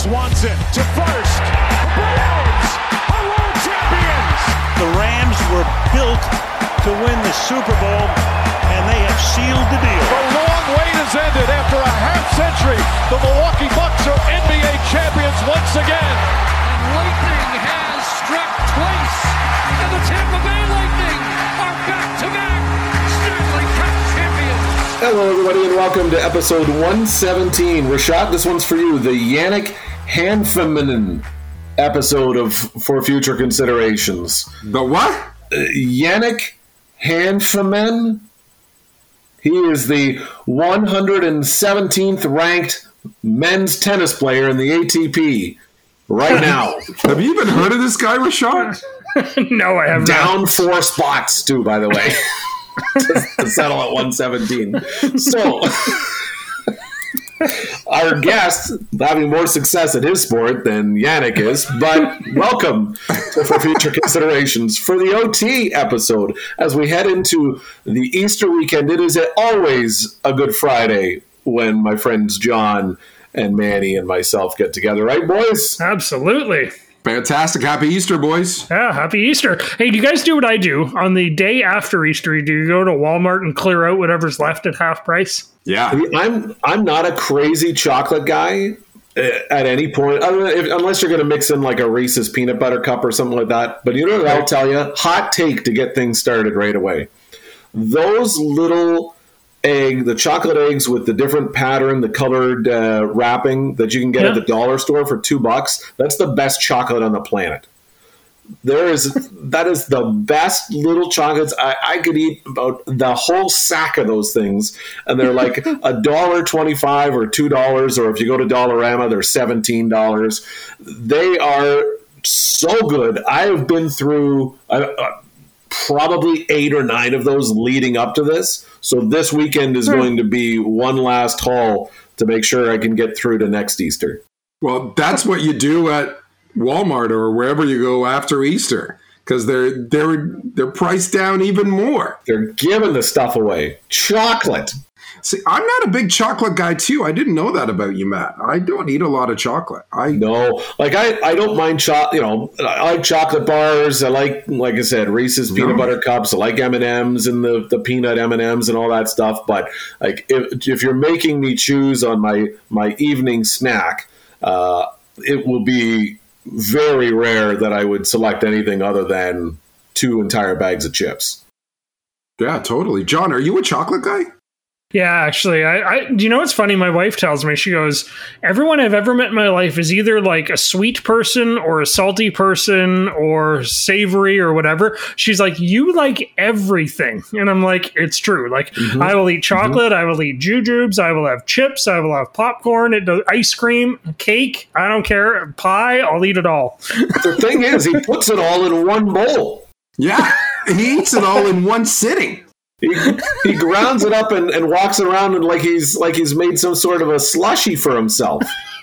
Swanson to first. The are world champions. The Rams were built to win the Super Bowl, and they have sealed the deal. The long wait has ended after a half century. The Milwaukee Bucks are NBA champions once again. And lightning has struck twice, and the Tampa Bay Lightning are back-to-back Stanley Cup champions. Hello, everybody, and welcome to episode 117. Rashad, this one's for you. The Yannick Hanfemanen episode of For Future Considerations. The what? Uh, Yannick Hanfmann. He is the 117th ranked men's tennis player in the ATP right now. Have you even heard of this guy, Rashad? no, I have not. Down four spots, too, by the way, to, to settle at 117. So, our guest having more success at his sport than Yannick is, but welcome for future considerations for the OT episode as we head into the Easter weekend. It is always a Good Friday when my friends John and Manny and myself get together, right, boys? Absolutely. Fantastic. Happy Easter, boys. Yeah, happy Easter. Hey, do you guys do what I do on the day after Easter? Do you go to Walmart and clear out whatever's left at half price? Yeah. I'm I'm not a crazy chocolate guy uh, at any point, other than if, unless you're going to mix in like a Reese's peanut butter cup or something like that. But you know what I'll tell you? Hot take to get things started right away. Those little egg, the chocolate eggs with the different pattern, the colored uh, wrapping that you can get at the dollar store for two bucks. That's the best chocolate on the planet. There is that is the best little chocolates. I, I could eat about the whole sack of those things, and they're like a dollar twenty-five or two dollars, or if you go to Dollarama, they're seventeen dollars. They are so good. I have been through uh, uh, probably eight or nine of those leading up to this. So this weekend is hmm. going to be one last haul to make sure I can get through to next Easter. Well, that's what you do at Walmart or wherever you go after Easter because they're they're they're priced down even more. They're giving the stuff away. Chocolate. See, I'm not a big chocolate guy too. I didn't know that about you, Matt. I don't eat a lot of chocolate. I No, like I, I don't mind chocolate. You know, I like chocolate bars. I like, like I said, Reese's peanut No. butter cups. I like M and M's and the, the peanut M and M's and all that stuff. But like, if, if you're making me choose on my my evening snack, uh, it will be very rare that I would select anything other than two entire bags of chips. yeah, totally. John, are you a chocolate guy? Yeah, actually, I, I do you know what's funny? My wife tells me she goes, "Everyone I've ever met in my life is either like a sweet person or a salty person or savory or whatever." She's like, "You like everything," and I'm like, "It's true. Like, mm-hmm. I will eat mm-hmm. chocolate, I will eat jujubes, I will have chips, I will have popcorn, it does, ice cream, cake. I don't care, pie. I'll eat it all." The thing is, he puts it all in one bowl. Yeah, he eats it all in one sitting. He, he grounds it up and, and walks around and like he's like he's made some sort of a slushy for himself.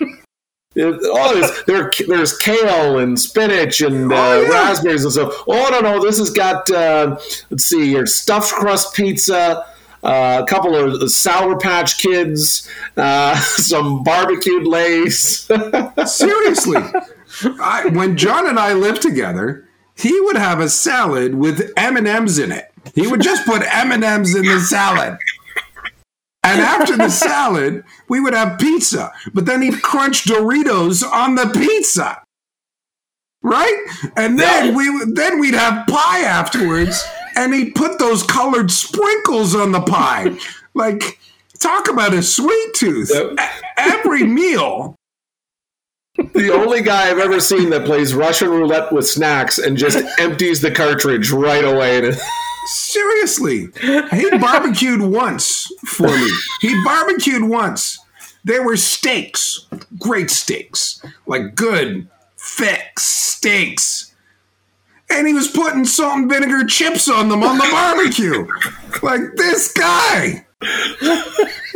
Oh, there's, there, there's kale and spinach and uh, Oh, yeah. raspberries and stuff. Oh no, no, this has got uh, let's see, your stuffed crust pizza, uh, a couple of Sour Patch Kids, uh, some barbecued Lay's. Seriously, I, when John and I lived together, he would have a salad with M and M's in it. He would just put M and M's in the salad. And after the salad, we would have pizza, but then he'd crunch Doritos on the pizza, right? And then we then we'd have pie afterwards, and he'd put those colored sprinkles on the pie. Like, talk about a sweet tooth. Yep. Every meal the only guy I've ever seen that plays Russian roulette with snacks and just empties the cartridge right away. Seriously, he barbecued once for me. He barbecued once. There were steaks, great steaks, like good, thick steaks. And he was putting salt and vinegar chips on them on the barbecue. Like this guy.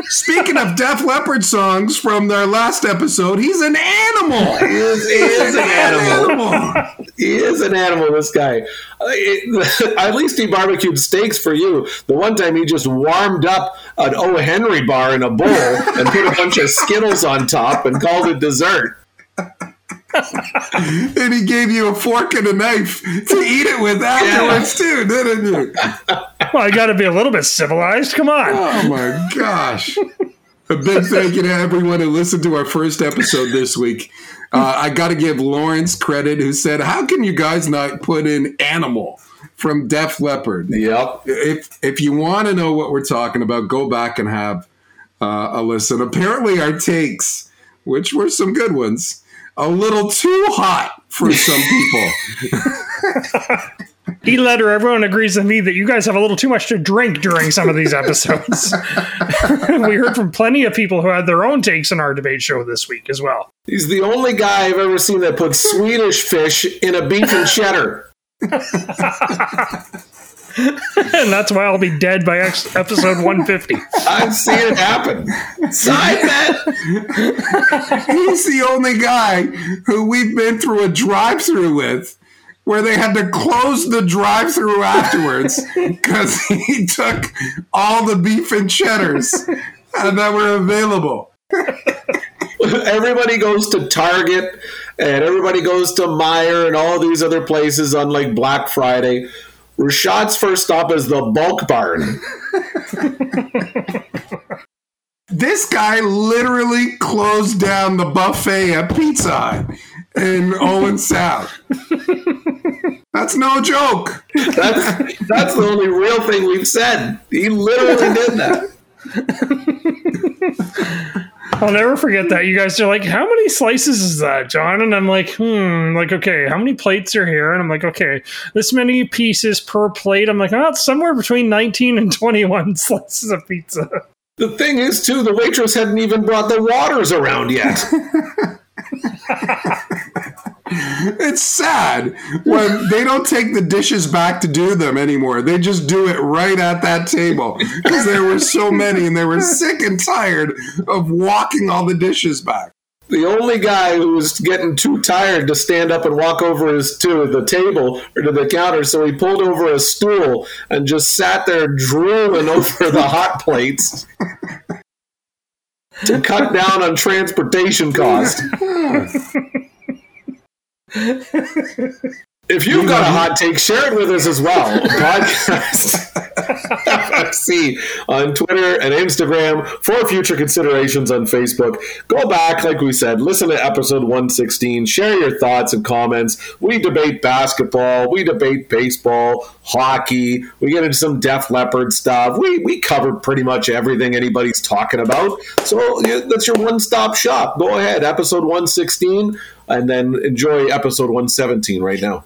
Speaking of Def Leppard songs from their last episode, he's an animal. he is, he is an animal. He is an animal, this guy. At least he barbecued steaks for you. The one time he just warmed up an O. Henry bar in a bowl and put a bunch of Skittles on top and called it dessert. and he gave you a fork and a knife to eat it with afterwards too, didn't you? Well, I got to be a little bit civilized. Come on. Oh my gosh. A big thank you to everyone who listened to our first episode this week. Uh, I got to give Lawrence credit, who said, How can you guys not put in Animal from Def Leppard? Yep. If, if you want to know what we're talking about, go back and have uh, a listen. Apparently, our takes, which were some good ones, a little too hot for some people. He letter, everyone agrees with me that you guys have a little too much to drink during some of these episodes. we heard from plenty of people who had their own takes in our debate show this week as well. He's the only guy I've ever seen that put Swedish fish in a beef and cheddar. and that's why I'll be dead by ex- episode 150. I've seen it happen. Side bet. He's the only guy who we've been through a drive through with where they had to close the drive through afterwards because he took all the beef and cheddars that were available. Everybody goes to Target and everybody goes to Meijer and all these other places on like Black Friday. Rashad's first stop is the bulk barn. This guy literally closed down the buffet at Pizza Hut in Owen Sound. That's no joke. That's that's the only real thing we've said. He literally did that. I'll never forget that. You guys are like, how many slices is that, John? And I'm like, hmm, like, okay, how many plates are here? And I'm like, okay, this many pieces per plate. I'm like, oh, it's somewhere between 19 and 21 slices of pizza. The thing is, too, the waitress hadn't even brought the waters around yet. It's sad when they don't take the dishes back to do them anymore. They just do it right at that table because there were so many and they were sick and tired of walking all the dishes back. The only guy who was getting too tired to stand up and walk over his, to the table or to the counter, so he pulled over a stool and just sat there drooling over the hot plates to cut down on transportation costs. If you've got a hot take, share it with us as well. Podcast FFC on Twitter and Instagram for future considerations on Facebook. Go back, like we said, listen to episode 116, share your thoughts and comments. We debate basketball, we debate baseball, hockey, we get into some Def Leppard stuff. We, we cover pretty much everything anybody's talking about. So that's your one stop shop. Go ahead, episode 116, and then enjoy episode 117 right now.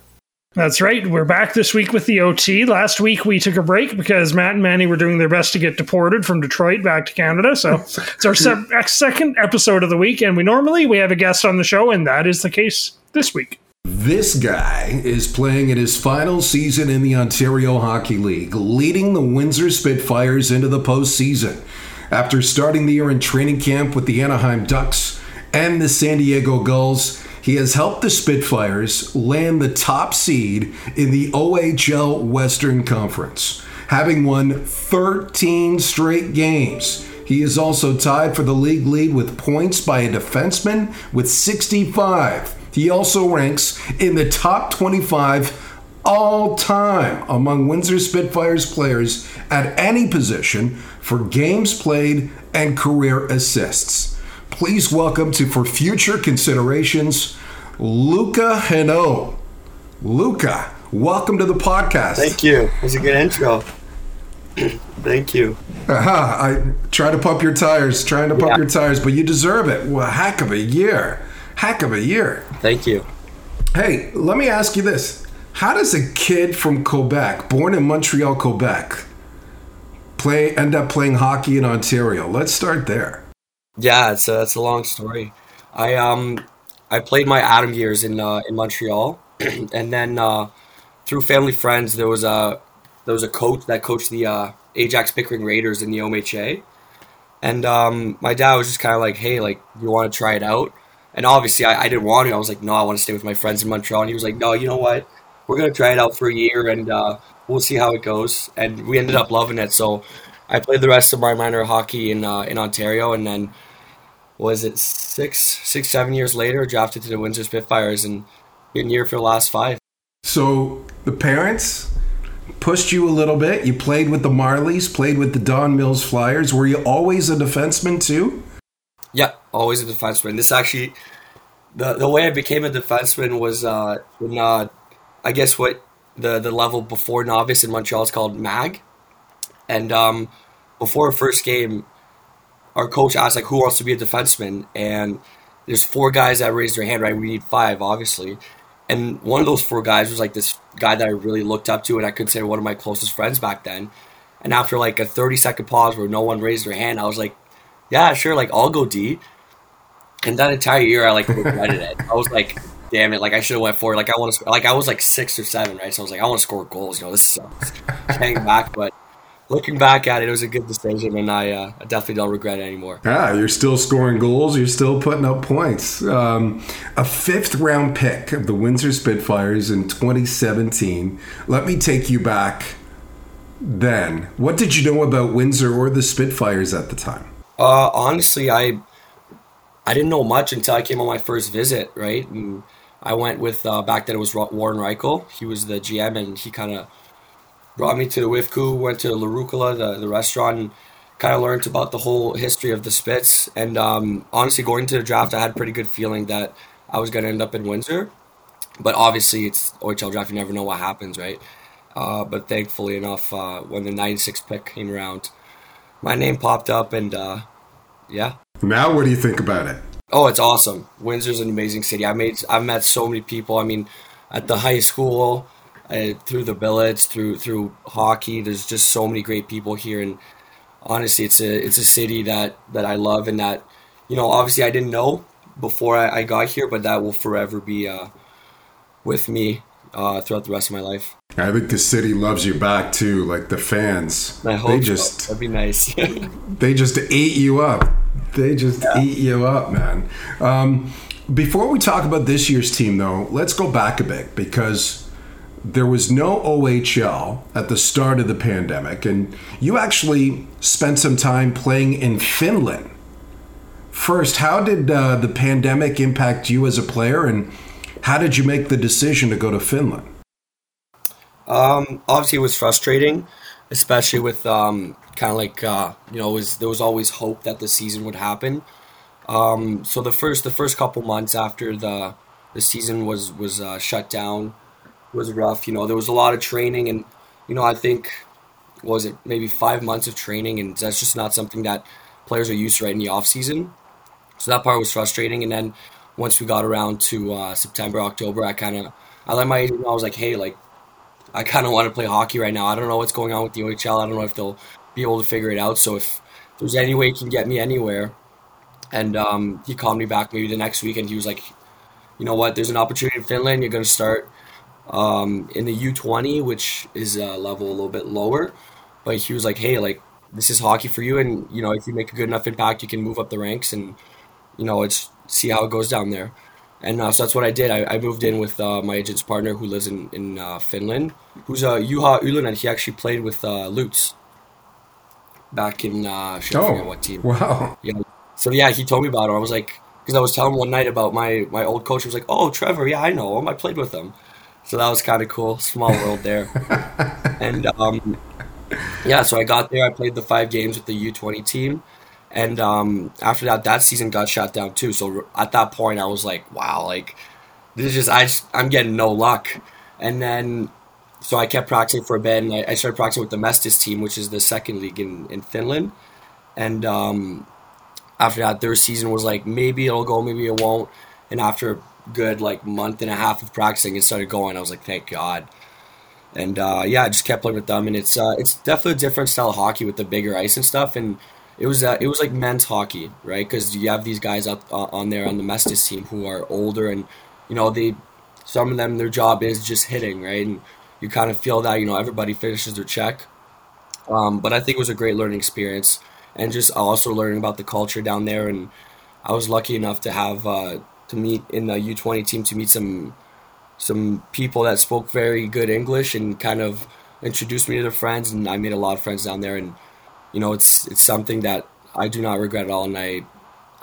That's right. We're back this week with the OT. Last week we took a break because Matt and Manny were doing their best to get deported from Detroit back to Canada. So it's our se- second episode of the week, and we normally we have a guest on the show, and that is the case this week. This guy is playing in his final season in the Ontario Hockey League, leading the Windsor Spitfires into the postseason. After starting the year in training camp with the Anaheim Ducks and the San Diego Gulls, he has helped the Spitfires land the top seed in the OHL Western Conference, having won 13 straight games. He is also tied for the league lead with points by a defenseman with 65. He also ranks in the top 25 all time among Windsor Spitfires players at any position for games played and career assists. Please welcome to for future considerations, Louka Henault. Louka, welcome to the podcast. Thank you. It was a good intro. Thank you. Aha, I try to pump your tires, trying to pump Yeah. your tires, but you deserve it. Well, heck of a year. Heck of a year. Thank you. Hey, let me ask you this. How does a kid from Quebec, born in Montreal, Quebec, play end up playing hockey in Ontario? Let's start there. Yeah, it's a, it's a long story. I um I played my Atom years in uh, in Montreal, and then uh, through family friends there was a there was a coach that coached the uh, Ajax Pickering Raiders in the OMHA, and um, my dad was just kind of like, hey, like you want to try it out? And obviously I, I didn't want to. I was like, no, I want to stay with my friends in Montreal. And he was like, no, you know what? We're gonna try it out for a year and uh, we'll see how it goes. And we ended up loving it. So I played the rest of my minor hockey in uh, in Ontario, and then was it six, six, seven years later, drafted to the Windsor Spitfires and been here for the last five. So the parents pushed you a little bit. You played with the Marlies, played with the Don Mills Flyers. Were you always a defenseman too? Yeah, always a defenseman. This actually, the the way I became a defenseman was uh, when uh, I guess what the the level before novice in Montreal is called mag, and um, before our first game, our coach asked like who wants to be a defenseman, and there's four guys that raised their hand. Right, we need five, obviously, and one of those four guys was like this guy that I really looked up to, and I consider one of my closest friends back then. And after like a 30 second pause where no one raised their hand, I was like, yeah, sure, like I'll go D. And that entire year, I like regretted it. I was like, damn it, like I should have went forward. Like I want to, like I was like six or seven, right? So I was like, I want to score goals. You know, this sucks. Hang back, but looking back at it, it was a good decision, and I, uh, I definitely don't regret it anymore. Yeah, you're still scoring goals. You're still putting up points. Um, a fifth round pick of the Windsor Spitfires in 2017. Let me take you back. Then, what did you know about Windsor or the Spitfires at the time? Uh, honestly, I I didn't know much until I came on my first visit, right? And I went with uh, back then it was Warren Rychel. He was the GM, and he kind of brought me to the Wifku, went to La Rucola, the, the restaurant, and kind of learned about the whole history of the Spits. And um, honestly, going to the draft, I had a pretty good feeling that I was going to end up in Windsor. But obviously, it's OHL draft, you never know what happens, right? Uh, but thankfully enough, uh, when the 96 pick came around, my name popped up, and uh, yeah. Now, what do you think about it? Oh, it's awesome. Windsor's an amazing city. I made, I've met so many people. I mean, at the high school, uh, through the billets, through through hockey. There's just so many great people here, and honestly, it's a it's a city that that I love, and that you know, obviously, I didn't know before I, I got here, but that will forever be uh, with me uh, throughout the rest of my life. I think the city loves you back too, like the fans. I hope they just so. that'd be nice. they just ate you up. They just yeah. eat you up, man. Um, before we talk about this year's team, though, let's go back a bit because there was no OHL at the start of the pandemic, and you actually spent some time playing in Finland. First, how did uh, the pandemic impact you as a player, and how did you make the decision to go to Finland? Um, obviously, it was frustrating, especially with um, kind of like uh, you know, was there was always hope that the season would happen. Um, so the first the first couple months after the the season was was uh, shut down was rough. You know, there was a lot of training, and you know, I think was it maybe five months of training, and that's just not something that players are used to right in the off season. So that part was frustrating, and then once we got around to uh, September, October, I kind of I let my agent know I was like, hey, like I kind of want to play hockey right now. I don't know what's going on with the OHL. I don't know if they'll be able to figure it out. So if there's any way you can get me anywhere, and um, he called me back maybe the next week, and he was like, you know what, there's an opportunity in Finland. You're going to start um, in the U20, which is a level a little bit lower. But he was like, hey, like this is hockey for you, and you know if you make a good enough impact, you can move up the ranks, and you know it's see how it goes down there. And uh, so that's what I did. I, I moved in with uh, my agent's partner who lives in in uh, Finland, who's uh, Juha Ylönen. And he actually played with uh, Lutz back in uh, oh, what team. Wow. Yeah. So yeah, he told me about it. I was like, because I was telling him one night about my my old coach. He was like, "Oh, Trevor, yeah, I know him. I played with him." So that was kind of cool. Small world there. and um, yeah, so I got there. I played the five games with the U20 team. And um, after that, that season got shut down too. So at that point, I was like, wow, like this is just I just, I'm getting no luck. And then so I kept practicing for a bit, and I, I started practicing with the Mestis team, which is the second league in in Finland. And um, after that, their season was like maybe it'll go, maybe it won't. And after a good like month and a half of practicing, it started going. I was like, thank God. And uh, yeah, I just kept playing with them, and it's uh, it's definitely a different style of hockey with the bigger ice and stuff. And it was uh, it was like men's hockey, right? Because you have these guys up uh, on there on the Mestis team who are older, and you know they some of them their job is just hitting, right? And you kind of feel that you know everybody finishes their check. Um, but I think it was a great learning experience, and just also learning about the culture down there. And I was lucky enough to have uh, to meet in the U20 team to meet some some people that spoke very good English and kind of introduced me to their friends and I made a lot of friends down there and you know it's it's something that I do not regret at all and I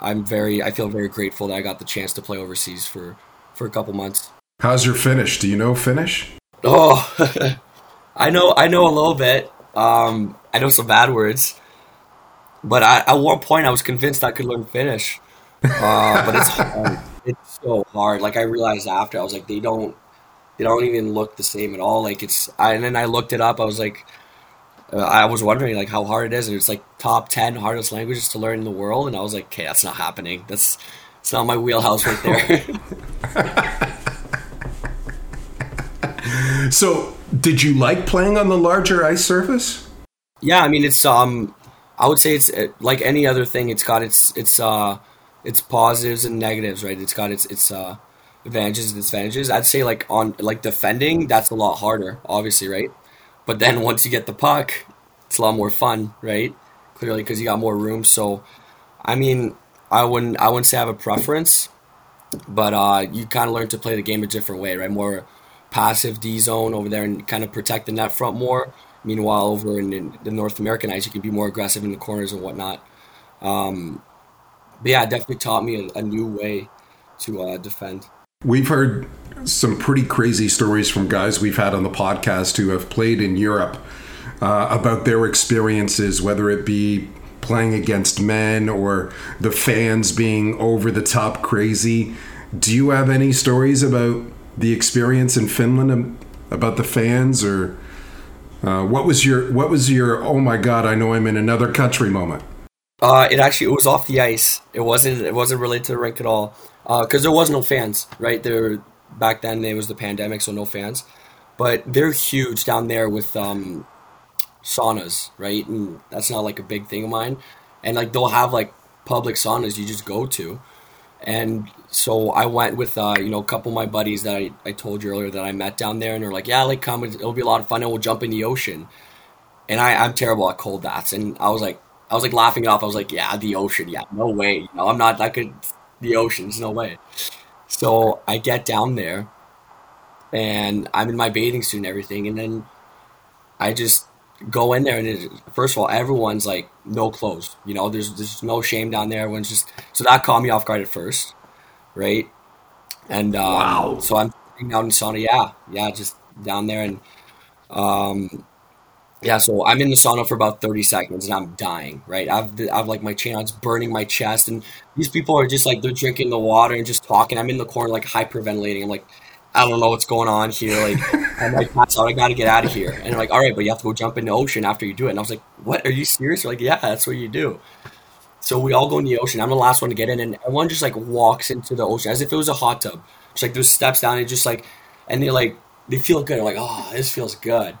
I'm very I feel very grateful that I got the chance to play overseas for for a couple months. How's your Finnish? Do you know Finnish? Oh, I know I know a little bit. Um, I know some bad words, but I, at one point I was convinced I could learn Finnish. Uh, but it's hard. It's so hard. Like I realized after, I was like, they don't, they don't even look the same at all. Like it's, I, and then I looked it up. I was like, uh, I was wondering like how hard it is, and it's like top ten hardest languages to learn in the world, and I was like, okay, that's not happening. That's, it's not my wheelhouse right there. So, did you like playing on the larger ice surface? Yeah, I mean it's um, I would say it's uh, like any other thing. It's got its its uh, its positives and negatives, right? It's got its its uh, advantages and disadvantages. I'd say like on like defending, that's a lot harder, obviously, right? But then once you get the puck, it's a lot more fun, right? Clearly, because you got more room. So, I mean, I wouldn't I wouldn't say I have a preference, but uh, you kind of learn to play the game a different way, right? More passive D zone over there and kind of protect the net front more. Meanwhile, over in, in the North American ice, you can be more aggressive in the corners and whatnot. Um, but yeah, it definitely taught me a, a new way to uh, defend. We've heard some pretty crazy stories from guys we've had on the podcast who have played in Europe uh, about their experiences, whether it be playing against men or the fans being over the top crazy. Do you have any stories about the experience in Finland about the fans, or uh, what was your what was your oh my god I know I'm in another country moment? Uh, it actually it was off the ice. It wasn't it wasn't related to the rink at all because uh, there was no fans. Right there back then, it was the pandemic, so no fans. But they're huge down there with um, saunas, right? And that's not like a big thing of mine. And like they'll have like public saunas you just go to. And so I went with uh, you know a couple of my buddies that I, I told you earlier that I met down there, and they're like, yeah, like come, it'll be a lot of fun, and we'll jump in the ocean. And I, I'm terrible at cold baths, and I was like, I was like laughing it off. I was like, yeah, the ocean, yeah, no way, you know, I'm not that good. The ocean's no way. So I get down there, and I'm in my bathing suit and everything, and then I just go in there and it, first of all everyone's like no clothes you know? There's there's no shame down there. Everyone's just so that caught me off guard at first right? And um, wow. so i'm down in sauna. Yeah yeah just down there and um yeah so i'm in the sauna for about 30 seconds and i'm dying right i've i've like my chin it's burning my chest and these people are just like they're drinking the water and just talking i'm in the corner like hyperventilating i'm like I don't know what's going on here. Like, I'm like, pass out. I got to get out of here. And they're like, all right, but you have to go jump in the ocean after you do it. And I was like, what? Are you serious? They're like, yeah, that's what you do. So we all go in the ocean. I'm the last one to get in, and everyone just like walks into the ocean as if it was a hot tub. Just like there's steps down, and just like, and they like they feel good. They're like, oh, this feels good.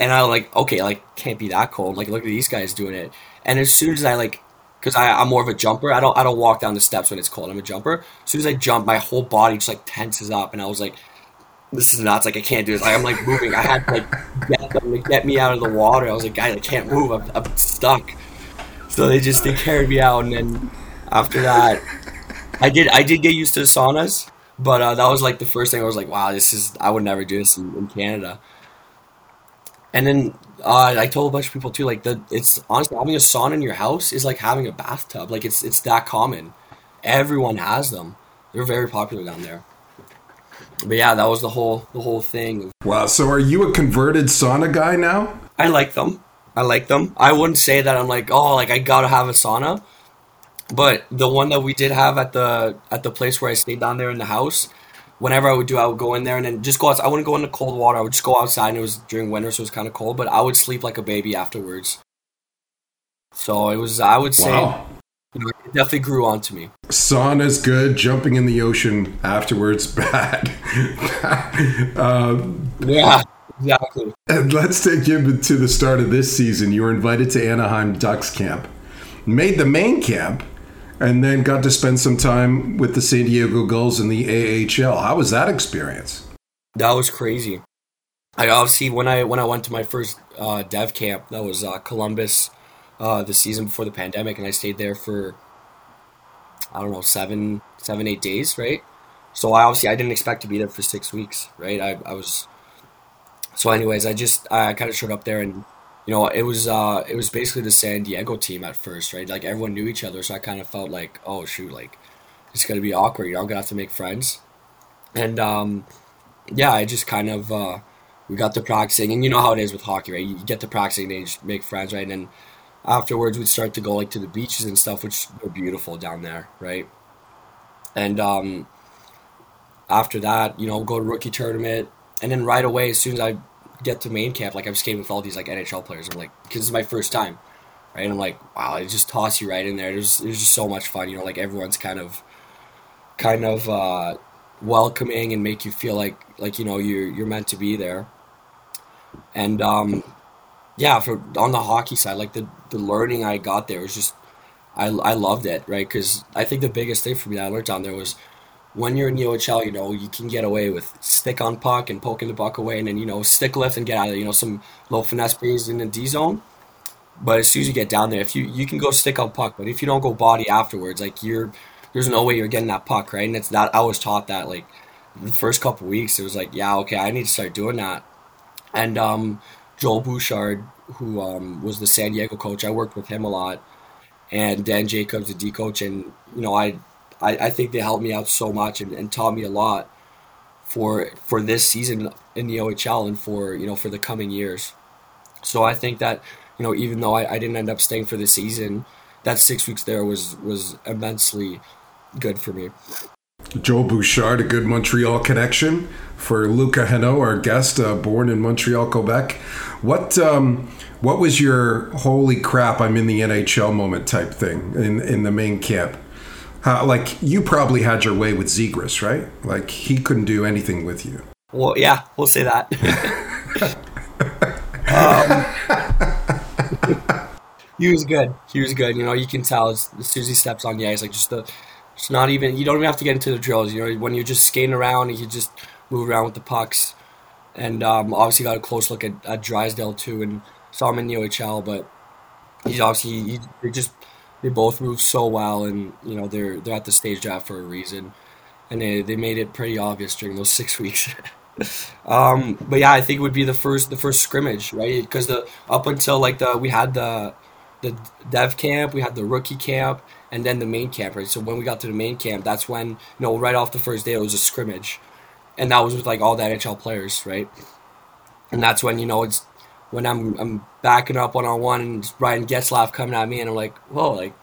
And I like, okay, like can't be that cold. Like look at these guys doing it. And as soon as I like because I'm more of a jumper. I don't I don't walk down the steps when it's cold. I'm a jumper. As soon as I jump, my whole body just like tenses up, and I was like, "This is nuts! Like I can't do this." Like, I'm like moving. I had to like get them to get me out of the water. I was like, "Guys, I can't move. I'm, I'm stuck." So they just they carried me out, and then after that, I did I did get used to the saunas, but uh, that was like the first thing I was like, "Wow, this is I would never do this in, in Canada." And then uh, I told a bunch of people too, like the it's honestly having a sauna in your house is like having a bathtub. Like it's it's that common. Everyone has them. They're very popular down there. But yeah, that was the whole the whole thing. Wow. So are you a converted sauna guy now? I like them. I like them. I wouldn't say that I'm like oh like I gotta have a sauna. But the one that we did have at the at the place where I stayed down there in the house, whenever I would do, I would go in there and then just go outside. I wouldn't go into cold water. I would just go outside, and it was during winter, so it was kind of cold. But I would sleep like a baby afterwards. So it was. I would say wow. you know, it definitely grew onto me. Sauna's good. Jumping in the ocean afterwards, bad. um, yeah. Exactly. And let's take you to the start of this season. You were invited to Anaheim Ducks camp, made the main camp, and then got to spend some time with the San Diego Gulls in the AHL. How was that experience? That was crazy. I obviously when I when I went to my first uh, dev camp, that was uh, Columbus, uh, the season before the pandemic, and I stayed there for I don't know seven seven eight days, right? So I obviously I didn't expect to be there for six weeks, right? I, I was so anyways, I just I kind of showed up there and you know, it was uh, it was basically the San Diego team at first, right? Like everyone knew each other, so I kind of felt like, oh shoot, like it's gonna be awkward. You know, I'm gonna have to make friends, and um, yeah, I just kind of uh, we got to practicing, and you know how it is with hockey, right? You get to practicing, and just make friends, right? And then afterwards, we'd start to go like to the beaches and stuff, which are beautiful down there, right? And um, after that, you know, go to rookie tournament, and then right away, as soon as I get to main camp, like I'm skating with all these like NHL players. I'm like, because it's my first time, right? And I'm like, wow, it just toss you right in there. It was, just so much fun, you know. Like everyone's kind of, kind of uh, welcoming and make you feel like like you know you're you're meant to be there. And um, yeah, for on the hockey side, like the the learning I got there was just I I loved it, right? Because I think the biggest thing for me that I learned down there was when you're in OHL, you know, you can get away with stick on puck and poking the puck away, and then you know stick lift and get out of. You know, some low finesse plays in the D zone. But as soon as you get down there, if you you can go stick on puck, but if you don't go body afterwards, like you're there's no way you're getting that puck right. And it's that I was taught that like the first couple weeks, it was like, yeah, okay, I need to start doing that. And um, Joel Bouchard, who um, was the San Diego coach, I worked with him a lot, and Dan Jacobs, the D coach, and you know I I, I think they helped me out so much and, and taught me a lot for for this season in the OHL and for you know for the coming years. So I think that you know even though I, I didn't end up staying for the season, that six weeks there was was immensely good for me. Joel Bouchard, a good Montreal connection for Louka Henault, our guest, uh, born in Montreal, Quebec. What um, what was your holy crap? I'm in the NHL moment type thing in in the main camp? How, like you probably had your way with Zegras, right? Like he couldn't do anything with you. Well, yeah, we'll say that. um, he was good. He was good. You know, you can tell as, as soon as he steps on the ice, like just the, it's not even. You don't even have to get into the drills. You know, when you're just skating around, and you just move around with the pucks, and um, obviously got a close look at, at Drysdale too, and saw him in the OHL, but he's obviously he, they just they both move so well, and you know they're they're at the stage draft for a reason, and they they made it pretty obvious during those six weeks. um, but yeah, I think it would be the first the first scrimmage, right? Because the up until like the we had the the dev camp, we had the rookie camp, and then the main camp, right? So when we got to the main camp, that's when you know right off the first day it was a scrimmage, and that was with like all the NHL players, right? And that's when you know it's when I'm I'm backing up one on one and Ryan Getzlaf coming at me and I'm like, whoa, like,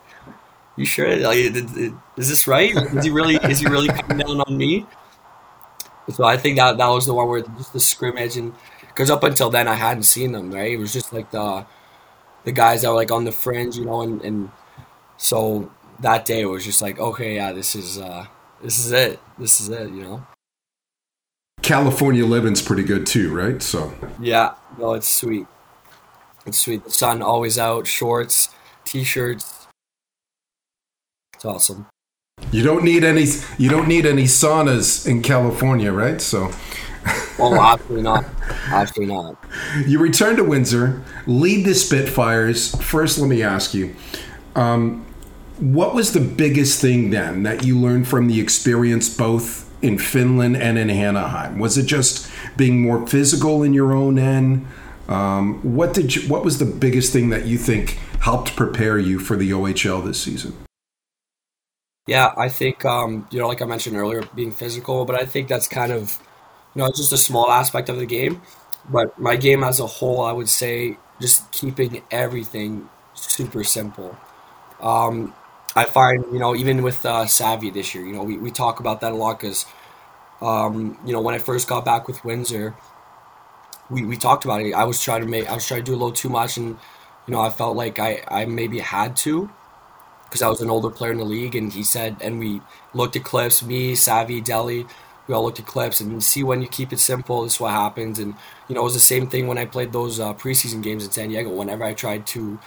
you sure? Like, is this right? Is he really is he really coming down on me? So I think that that was the one where just the scrimmage and because up until then I hadn't seen them right. It was just like the the guys that were like on the fringe, you know, and, and so that day it was just like, okay, yeah, this is uh, this is it, this is it, you know. California living's pretty good too, right? So yeah, no, it's sweet. It's sweet. The sun always out, shorts, t-shirts. It's awesome. You don't need any. You don't need any saunas in California, right? So. absolutely not. Absolutely not. You return to Windsor, lead the Spitfires. First, let me ask you, um, what was the biggest thing then that you learned from the experience, both in Finland and in Anaheim? Was it just being more physical in your own end? Um, what did you, what was the biggest thing that you think helped prepare you for the OHL this season? Yeah, I think um, you know, like I mentioned earlier, being physical, but I think that's kind of you know it's just a small aspect of the game. But my game as a whole, I would say, just keeping everything super simple. Um, I find you know even with uh, Savvy this year, you know we, we talk about that a lot because um, you know when I first got back with Windsor, we, we talked about it. I was trying to make I was trying to do a little too much, and you know I felt like I I maybe had to because I was an older player in the league, and he said, and we looked at clips, me, Savvy, Deli, we all looked at clips and see when you keep it simple, this is what happens. And you know, it was the same thing when I played those uh, preseason games in San Diego. Whenever I tried to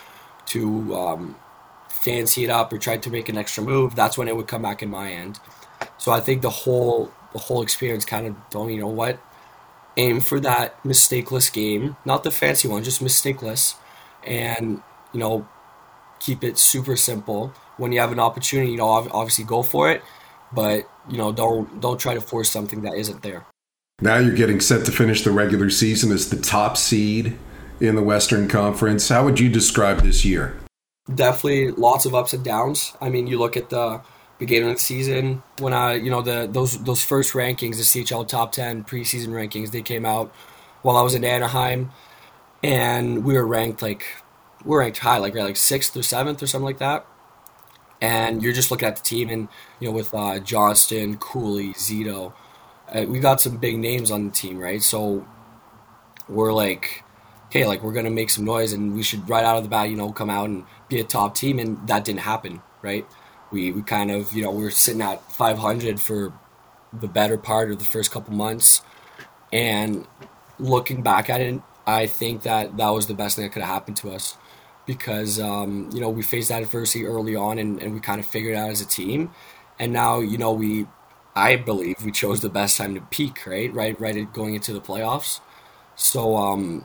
to um, fancy it up or tried to make an extra move, that's when it would come back in my end. So I think the whole the whole experience kind of me, you know what, aim for that mistakeless game, not the fancy one, just mistakeless, and you know keep it super simple. When you have an opportunity, you know, obviously go for it, but you know, don't don't try to force something that isn't there. Now you're getting set to finish the regular season as the top seed in the Western Conference. How would you describe this year? Definitely lots of ups and downs. I mean, you look at the beginning of the season when I, you know, the those those first rankings, the CHL top ten preseason rankings, they came out while I was in Anaheim, and we were ranked like we were ranked high, like like sixth or seventh or something like that. And you're just looking at the team, and you know, with uh, Johnston, Cuylle, Zito, uh, we got some big names on the team, right? So we're like, okay, like we're gonna make some noise, and we should right out of the bat, you know, come out and be a top team, and that didn't happen, right? We we kind of you know we are sitting at 500 for the better part of the first couple months, and looking back at it, I think that that was the best thing that could have happened to us because um, you know we faced that adversity early on and, and we kind of figured out as a team, and now you know we I believe we chose the best time to peak, right? Right, right, going into the playoffs. So um,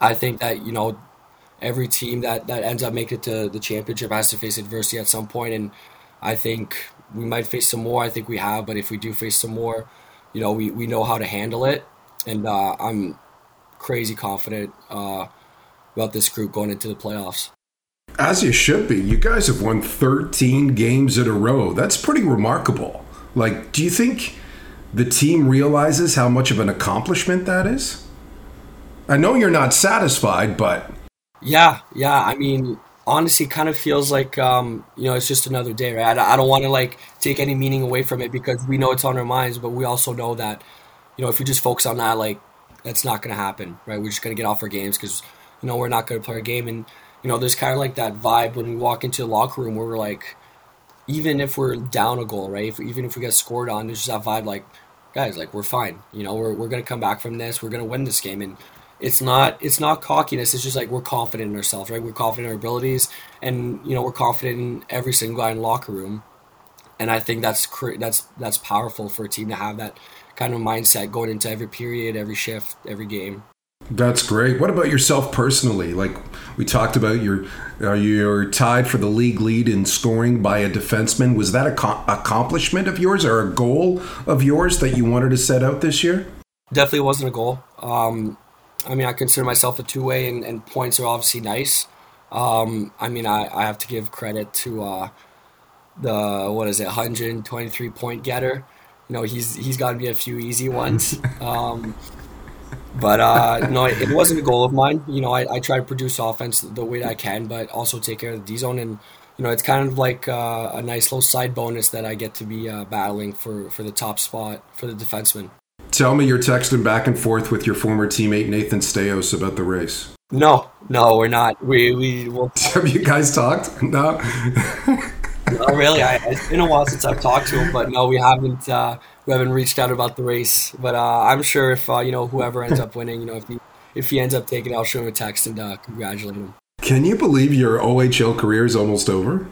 I think that you know every team that that ends up making it to the championship has to face adversity at some point, and I think we might face some more. I think we have, but if we do face some more, you know, we, we know how to handle it, and uh, I'm crazy confident uh, about this group going into the playoffs. As you should be. You guys have won 13 games in a row. That's pretty remarkable. Like, do you think the team realizes how much of an accomplishment that is? I know you're not satisfied, but yeah, yeah. I mean, honestly, kind of feels like um, you know it's just another day, right? I, I don't want to like take any meaning away from it because we know it's on our minds, but we also know that you know if we just focus on that, like that's not going to happen, right? We're just going to get off our games because you know we're not going to play our game, and you know there's kind of like that vibe when we walk into the locker room where we're like, even if we're down a goal, right? If, even if we get scored on, there's just that vibe like, guys, like we're fine. You know, we're we're going to come back from this. We're going to win this game, and it's not it's not cockiness. It's just like we're confident in ourselves, right? We're confident in our abilities, and you know we're confident in every single guy in the locker room. And I think that's that's that's powerful for a team to have that kind of mindset going into every period, every shift, every game. That's great. What about yourself personally? Like we talked about, you're uh, you're tied for the league lead in scoring by a defenseman. Was that a co- accomplishment of yours or a goal of yours that you wanted to set out this year? Definitely wasn't a goal. Um, I mean, I consider myself a two way, and, and, points are obviously nice. Um, I mean, I, I have to give credit to uh, the what is it, 123 point getter. You know, he's he's gotten me a few easy ones. Um, but uh, no, it, it, wasn't a goal of mine. You know, I, I try to produce offense the way that I can, but also take care of the D zone. And you know, it's kind of like uh, a nice little side bonus that I get to be uh, battling for for the top spot for the defenseman. Tell me you're texting back and forth with your former teammate Nathan Staios about the race. No, no, we're not. We we will. Have you guys talked? No. no, really. I, it's been a while since I've talked to him, but no, we haven't. Uh, we haven't reached out about the race. But uh, I'm sure if uh, you know whoever ends up winning, you know, if he if he ends up taking, it, I'll show him a text and uh, congratulate him. Can you believe your OHL career is almost over?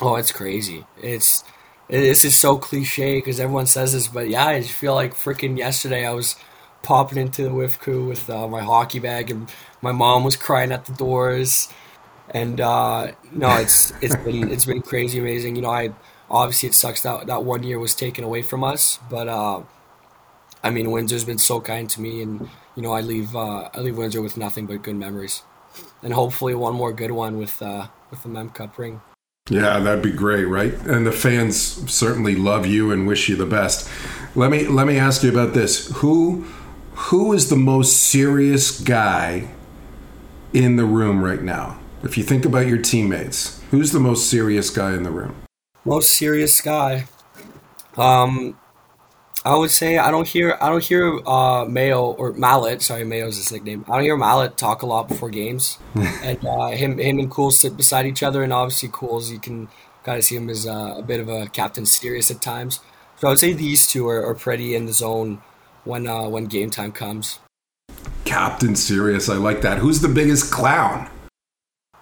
Oh, it's crazy. It's this is so cliche because everyone says this, but yeah, I just feel like freaking yesterday I was popping into the WIFCU with uh, my hockey bag and my mom was crying at the doors. And uh, no, it's it's been it's been crazy amazing. You know, I obviously it sucks that that one year was taken away from us, but uh, I mean Windsor's been so kind to me, and you know I leave uh, I leave Windsor with nothing but good memories, and hopefully one more good one with uh, with the Mem Cup ring. Yeah, that'd be great, right? And the fans certainly love you and wish you the best. Let me let me ask you about this. Who who is the most serious guy in the room right now? If you think about your teammates, who's the most serious guy in the room? Most serious guy. Um I would say I don't hear I don't hear uh, Mayo or Mallet. Sorry, Mayo's his nickname. I don't hear Mallet talk a lot before games, and uh, him him and Cool sit beside each other, and obviously Cools you can kind of see him as uh, a bit of a captain serious at times. So I would say these two are, are pretty in the zone when uh, when game time comes. Captain serious, I like that. Who's the biggest clown?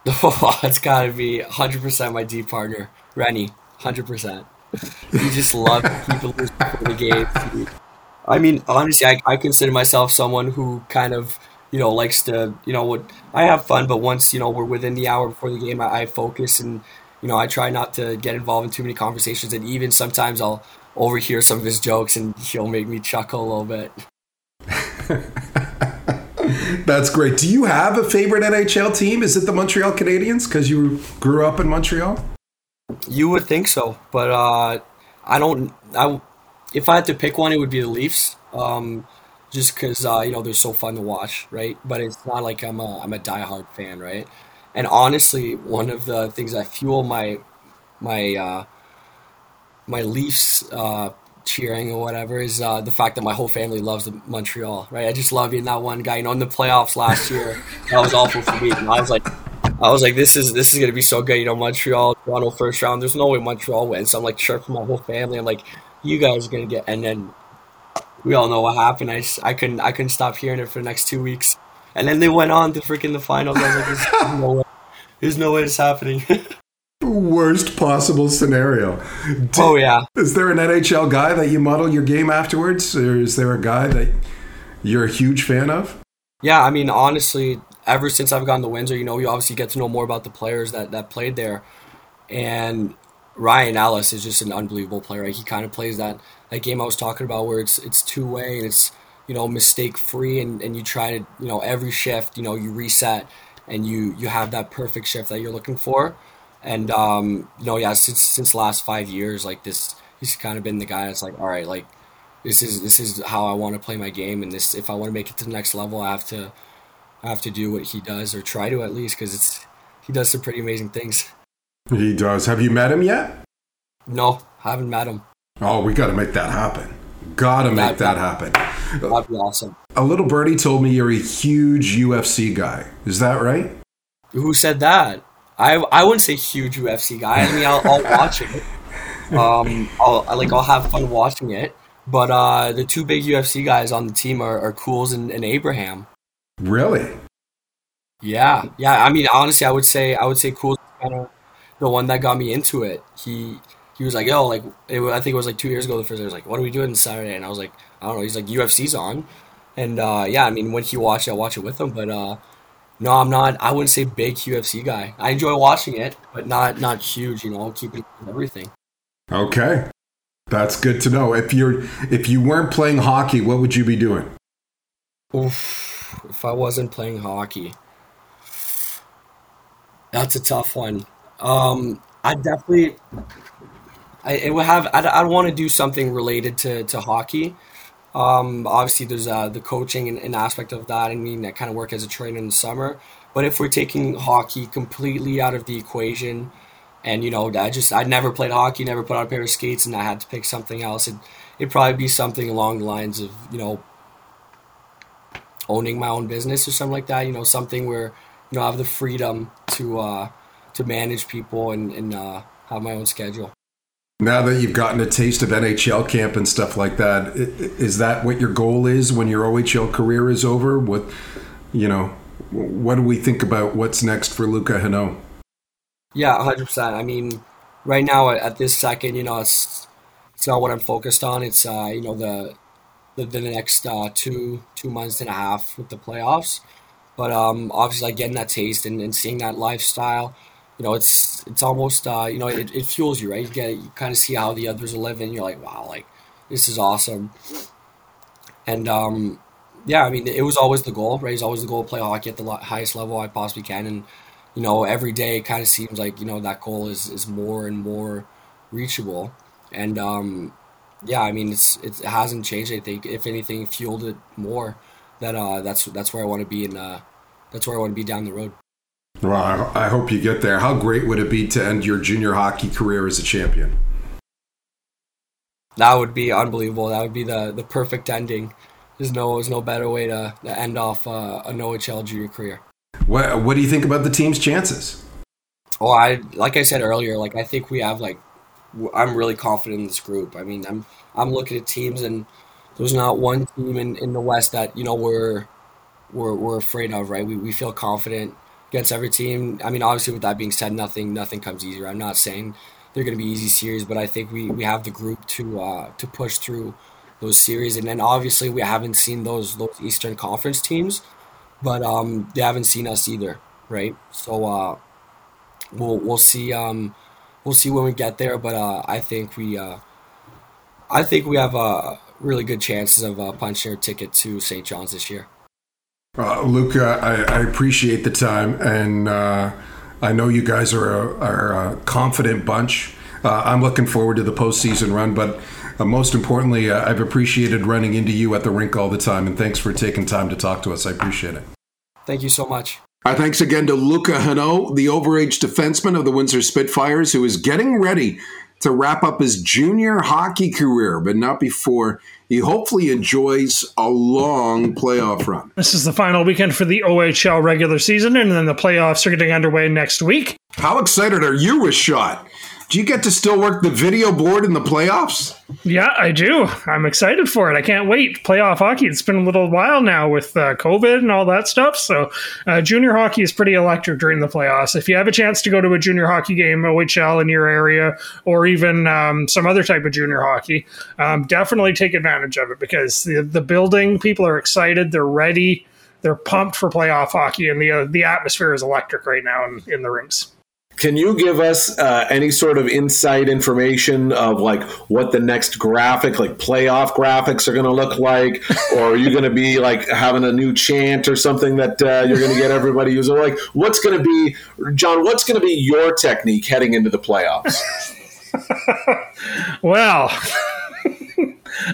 Oh, it's got to be 100% my D partner, Rennie. 100% he just loved people losing the game. I mean, honestly, I, I consider myself someone who kind of, you know, likes to, you know, what I have fun, but once, you know, we're within the hour before the game, I, I focus and, you know, I try not to get involved in too many conversations. And even sometimes I'll overhear some of his jokes and he'll make me chuckle a little bit. That's great. Do you have a favorite NHL team? Is it the Montreal Canadiens because you grew up in Montreal? You would think so, but uh, I don't. I if I had to pick one, it would be the Leafs. Um, just because uh, you know they're so fun to watch, right? But it's not like I'm a I'm a diehard fan, right? And honestly, one of the things that fuel my my uh, my Leafs uh, cheering or whatever is uh, the fact that my whole family loves the Montreal, right? I just love being that one guy. You know, in the playoffs last year, that was awful for me. And I was like, I was like, this is this is gonna be so good. You know, Montreal, Toronto first round. There's no way Montreal wins. So I'm like chirping my whole family. I'm like, you guys are gonna get. And then we all know what happened. I, just, I couldn't I couldn't stop hearing it for the next two weeks. And then they went on to freaking the finals. I was like, there's no way, there's no way it's happening. Worst possible scenario. Do, oh yeah. Is there an NHL guy that you model your game afterwards, or is there a guy that you're a huge fan of? Yeah, I mean, honestly, ever since I've gone to Windsor, you know, you obviously get to know more about the players that that played there, and Ryan Ellis is just an unbelievable player. He kind of plays that that game I was talking about where it's it's two way and it's you know mistake free and, and you try to you know every shift you know you reset and you you have that perfect shift that you're looking for and um, you know, yeah, since since last five years, like this, he's kind of been the guy that's like, all right, like this is this is how I want to play my game, and this if I want to make it to the next level, I have to have to do what he does or try to at least because it's he does some pretty amazing things. He does. Have you met him yet? No, haven't met him. Oh, we got to make that happen. Got to make that happen. That'd be awesome. A little birdie told me you're a huge UFC guy. Is that right? Who said that? I I wouldn't say huge UFC guy. I mean, I'll, I'll watch it. Um, I'll like I'll have fun watching it. But uh, the two big UFC guys on the team are, are Cuylle and, and Abraham. Really? Yeah, yeah. I mean, honestly, I would say I would say cool kind of the one that got me into it. He he was like, "Yo, like it, I think it was like two years ago. The first day, I was like, what are we doing Saturday?" And I was like, "I don't know." He's like, "UFC's on," and uh, yeah, I mean, when he watched, it, I watch it with him. But uh, no, I'm not. I wouldn't say big UFC guy. I enjoy watching it, but not not huge. You know, keeping everything. Okay, that's good to know. If you're if you weren't playing hockey, what would you be doing? Oof, if I wasn't playing hockey, that's a tough one. Um, I definitely, I it would have. I'd, I'd want to do something related to to hockey. Um, obviously, there's uh, the coaching and, and, aspect of that, and mean that kind of work as a trainer in the summer. But if we're taking hockey completely out of the equation, and you know, I just I never played hockey, never put on a pair of skates, and I had to pick something else, it, it'd probably be something along the lines of you know, owning my own business or something like that. You know, something where you know I have the freedom to uh, to manage people and, and uh, have my own schedule. Now that you've gotten a taste of NHL camp and stuff like that, is that what your goal is when your OHL career is over? What, you know, what do we think about what's next for Louka Henault? Yeah, hundred percent. I mean, right now at this second, you know, it's it's not what I'm focused on. It's uh, you know the the, the next uh, two two months and a half with the playoffs. But um, obviously, like getting that taste and, and seeing that lifestyle you know, it's it's almost uh, you know it, it fuels you, right? You get you kind of see how the others are living. You're like, wow, like this is awesome. And um, yeah, I mean, it was always the goal, right? It's always the goal to play hockey at the highest level I possibly can, and you know, every day it kind of seems like you know that goal is is more and more reachable. And um, yeah, I mean, it's it hasn't changed anything. If anything, fueled it more. That uh, that's that's where I want to be, and uh, that's where I want to be down the road. Well, I hope you get there. How great would it be to end your junior hockey career as a champion? That would be unbelievable. That would be the, the perfect ending. There's no there's no better way to, to end off uh, an OHL junior career. What What do you think about the team's chances? Oh, I like I said earlier. Like I think we have like I'm really confident in this group. I mean, I'm I'm looking at teams and there's not one team in, in the West that you know we're we're we're afraid of. Right? We we feel confident against every team. I mean, obviously, with that being said, nothing nothing comes easier. I'm not saying they're going to be easy series, but I think we, we have the group to uh, to push through those series. And then obviously, we haven't seen those those Eastern Conference teams, but um, they haven't seen us either, right? So uh, we'll we'll see um, we'll see when we get there. But uh, I think we uh, I think we have uh, really good chances of uh, punching our ticket to St. John's this year. Uh, Louka, I, I, appreciate the time, and uh, I know you guys are a, are a confident bunch. Uh, I'm looking forward to the postseason run, but uh, most importantly, uh, I've appreciated running into you at the rink all the time, and thanks for taking time to talk to us. I appreciate it. Thank you so much. Our thanks again to Louka Henault, the overage defenseman of the Windsor Spitfires, who is getting ready to wrap up his junior hockey career, but not before he hopefully enjoys a long playoff run. This is the final weekend for the OHL regular season, and then the playoffs are getting underway next week. How excited are you with Shot? Do you get to still work the video board in the playoffs? Yeah, I do. I'm excited for it. I can't wait. Playoff hockey. It's been a little while now with uh, COVID and all that stuff. So, uh, junior hockey is pretty electric during the playoffs. If you have a chance to go to a junior hockey game, OHL in your area, or even um, some other type of junior hockey, um, definitely take advantage of it because the, the building, people are excited, they're ready, they're pumped for playoff hockey, and the uh, the atmosphere is electric right now in, in the rinks. Can you give us uh, any sort of insight information of like what the next graphic, like playoff graphics, are going to look like, or are you going to be like having a new chant or something that uh, you're going to get everybody using? Like, what's going to be, John? What's going to be your technique heading into the playoffs? well.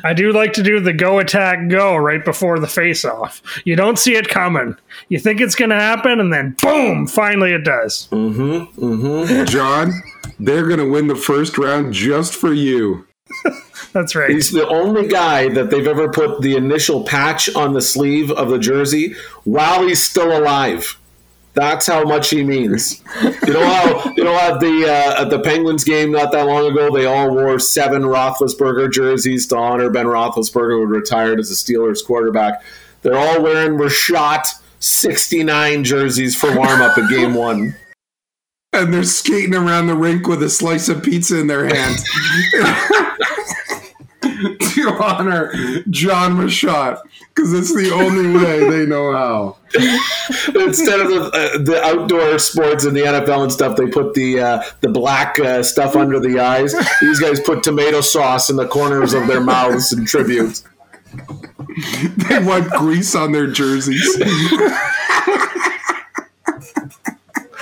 I do like to do the go attack go right before the face off. You don't see it coming. You think it's going to happen, and then boom, finally it does. Mm-hmm. Mm-hmm. John, they're going to win the first round just for you. That's right. He's the only guy that they've ever put the initial patch on the sleeve of the jersey while he's still alive. That's how much he means. You know how you know at the uh, at the Penguins game not that long ago they all wore seven Roethlisberger jerseys to honor Ben Roethlisberger, who retired as a Steelers quarterback. They're all wearing Rashot sixty nine jerseys for warm up at game one. And they're skating around the rink with a slice of pizza in their hand to honor John Rashot because it's the only way they know how. Instead of the, uh, the outdoor sports and the NFL and stuff, they put the uh, the black uh, stuff under the eyes. These guys put tomato sauce in the corners of their mouths in tribute. They want grease on their jerseys.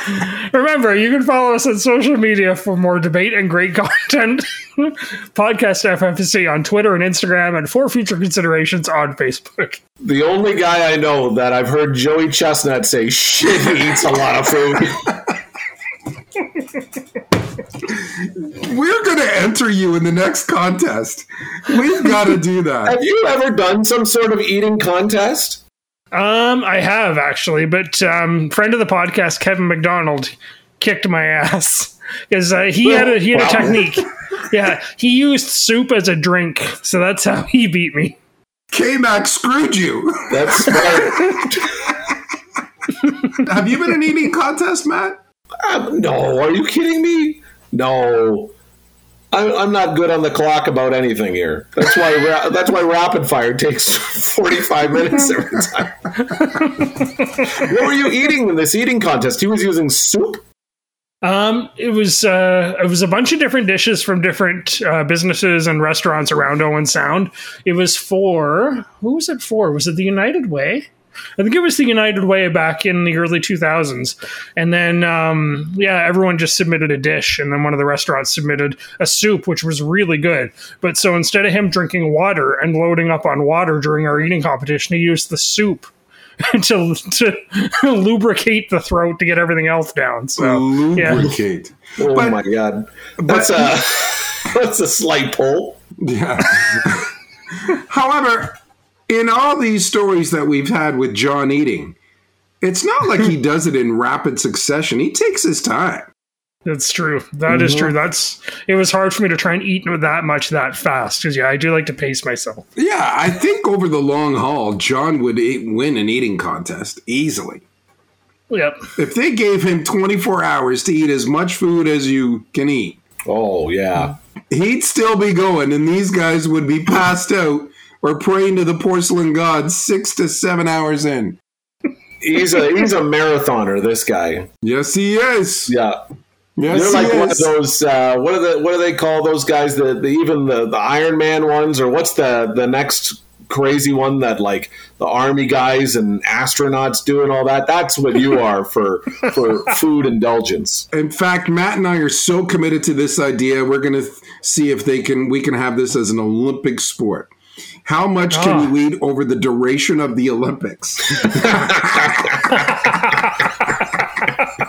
Remember, you can follow us on social media for more debate and great content. Podcast FFC on Twitter and Instagram, and for future considerations on Facebook. The only guy I know that I've heard Joey Chestnut say shit he eats a lot of food. We're going to enter you in the next contest. We've got to do that. Have you ever done some sort of eating contest? Um, I have actually, but um, friend of the podcast, Kevin McDonald, kicked my ass because uh, he had a he had a technique. yeah, he used soup as a drink, so that's how he beat me. K Mac screwed you. That's smart. Have you been in eating contest, Matt? Um, no, are you kidding me? No. I'm, I'm not good on the clock about anything here. That's why ra- that's why rapid fire takes 45 minutes every time. what were you eating in this eating contest? He was using soup. Um, it was uh, it was a bunch of different dishes from different uh, businesses and restaurants around Owen Sound. It was for who was it for? Was it the United Way? I think it was the United Way back in the early 2000s. And then, um, yeah, everyone just submitted a dish. And then one of the restaurants submitted a soup, which was really good. But so instead of him drinking water and loading up on water during our eating competition, he used the soup. to, to lubricate the throat to get everything else down. So lubricate. Yeah. Oh but, my god, that's but, a that's a slight pull. Yeah. However, in all these stories that we've had with John eating, it's not like he does it in rapid succession. He takes his time. That's true. That mm-hmm. is true. That's it was hard for me to try and eat that much that fast because yeah, I do like to pace myself. Yeah, I think over the long haul, John would eat, win an eating contest easily. Yep. If they gave him 24 hours to eat as much food as you can eat, oh yeah, he'd still be going, and these guys would be passed out or praying to the porcelain god six to seven hours in. He's a he's a marathoner. This guy. Yes, he is. Yeah. Yes, You're like one of those. Uh, what are the what do they call those guys? The, the even the the Iron Man ones, or what's the the next crazy one that like the army guys and astronauts do and all that. That's what you are for for food indulgence. In fact, Matt and I are so committed to this idea. We're going to th- see if they can we can have this as an Olympic sport. How much can Ah. you eat over the duration of the Olympics?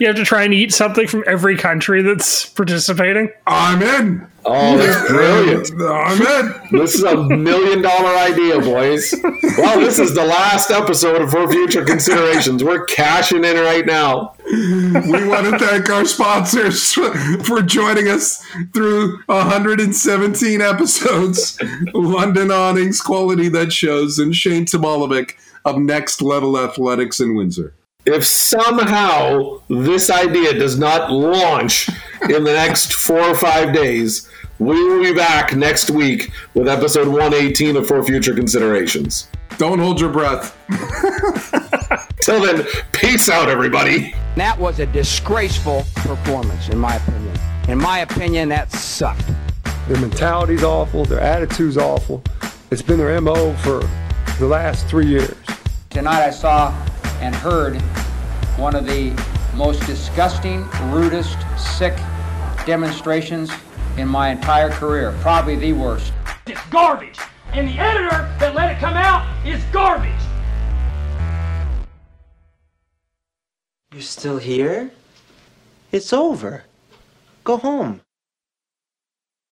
You have to try and eat something from every country that's participating. I'm in. Oh, that's brilliant. I'm in. This is a million dollar idea, boys. Well, this is the last episode for future considerations. We're cashing in right now. We want to thank our sponsors for joining us through 117 episodes. London Awnings, quality that shows, and Shane Tomalovic of Next Level Athletics in Windsor. If somehow this idea does not launch in the next four or five days, we will be back next week with episode 118 of For Future Considerations. Don't hold your breath. Till then, peace out, everybody. That was a disgraceful performance, in my opinion. In my opinion, that sucked. Their mentality's awful. Their attitude's awful. It's been their MO for the last three years. Tonight I saw and heard one of the most disgusting, rudest, sick demonstrations in my entire career. Probably the worst. It's garbage. And the editor that let it come out is garbage. You're still here? It's over. Go home.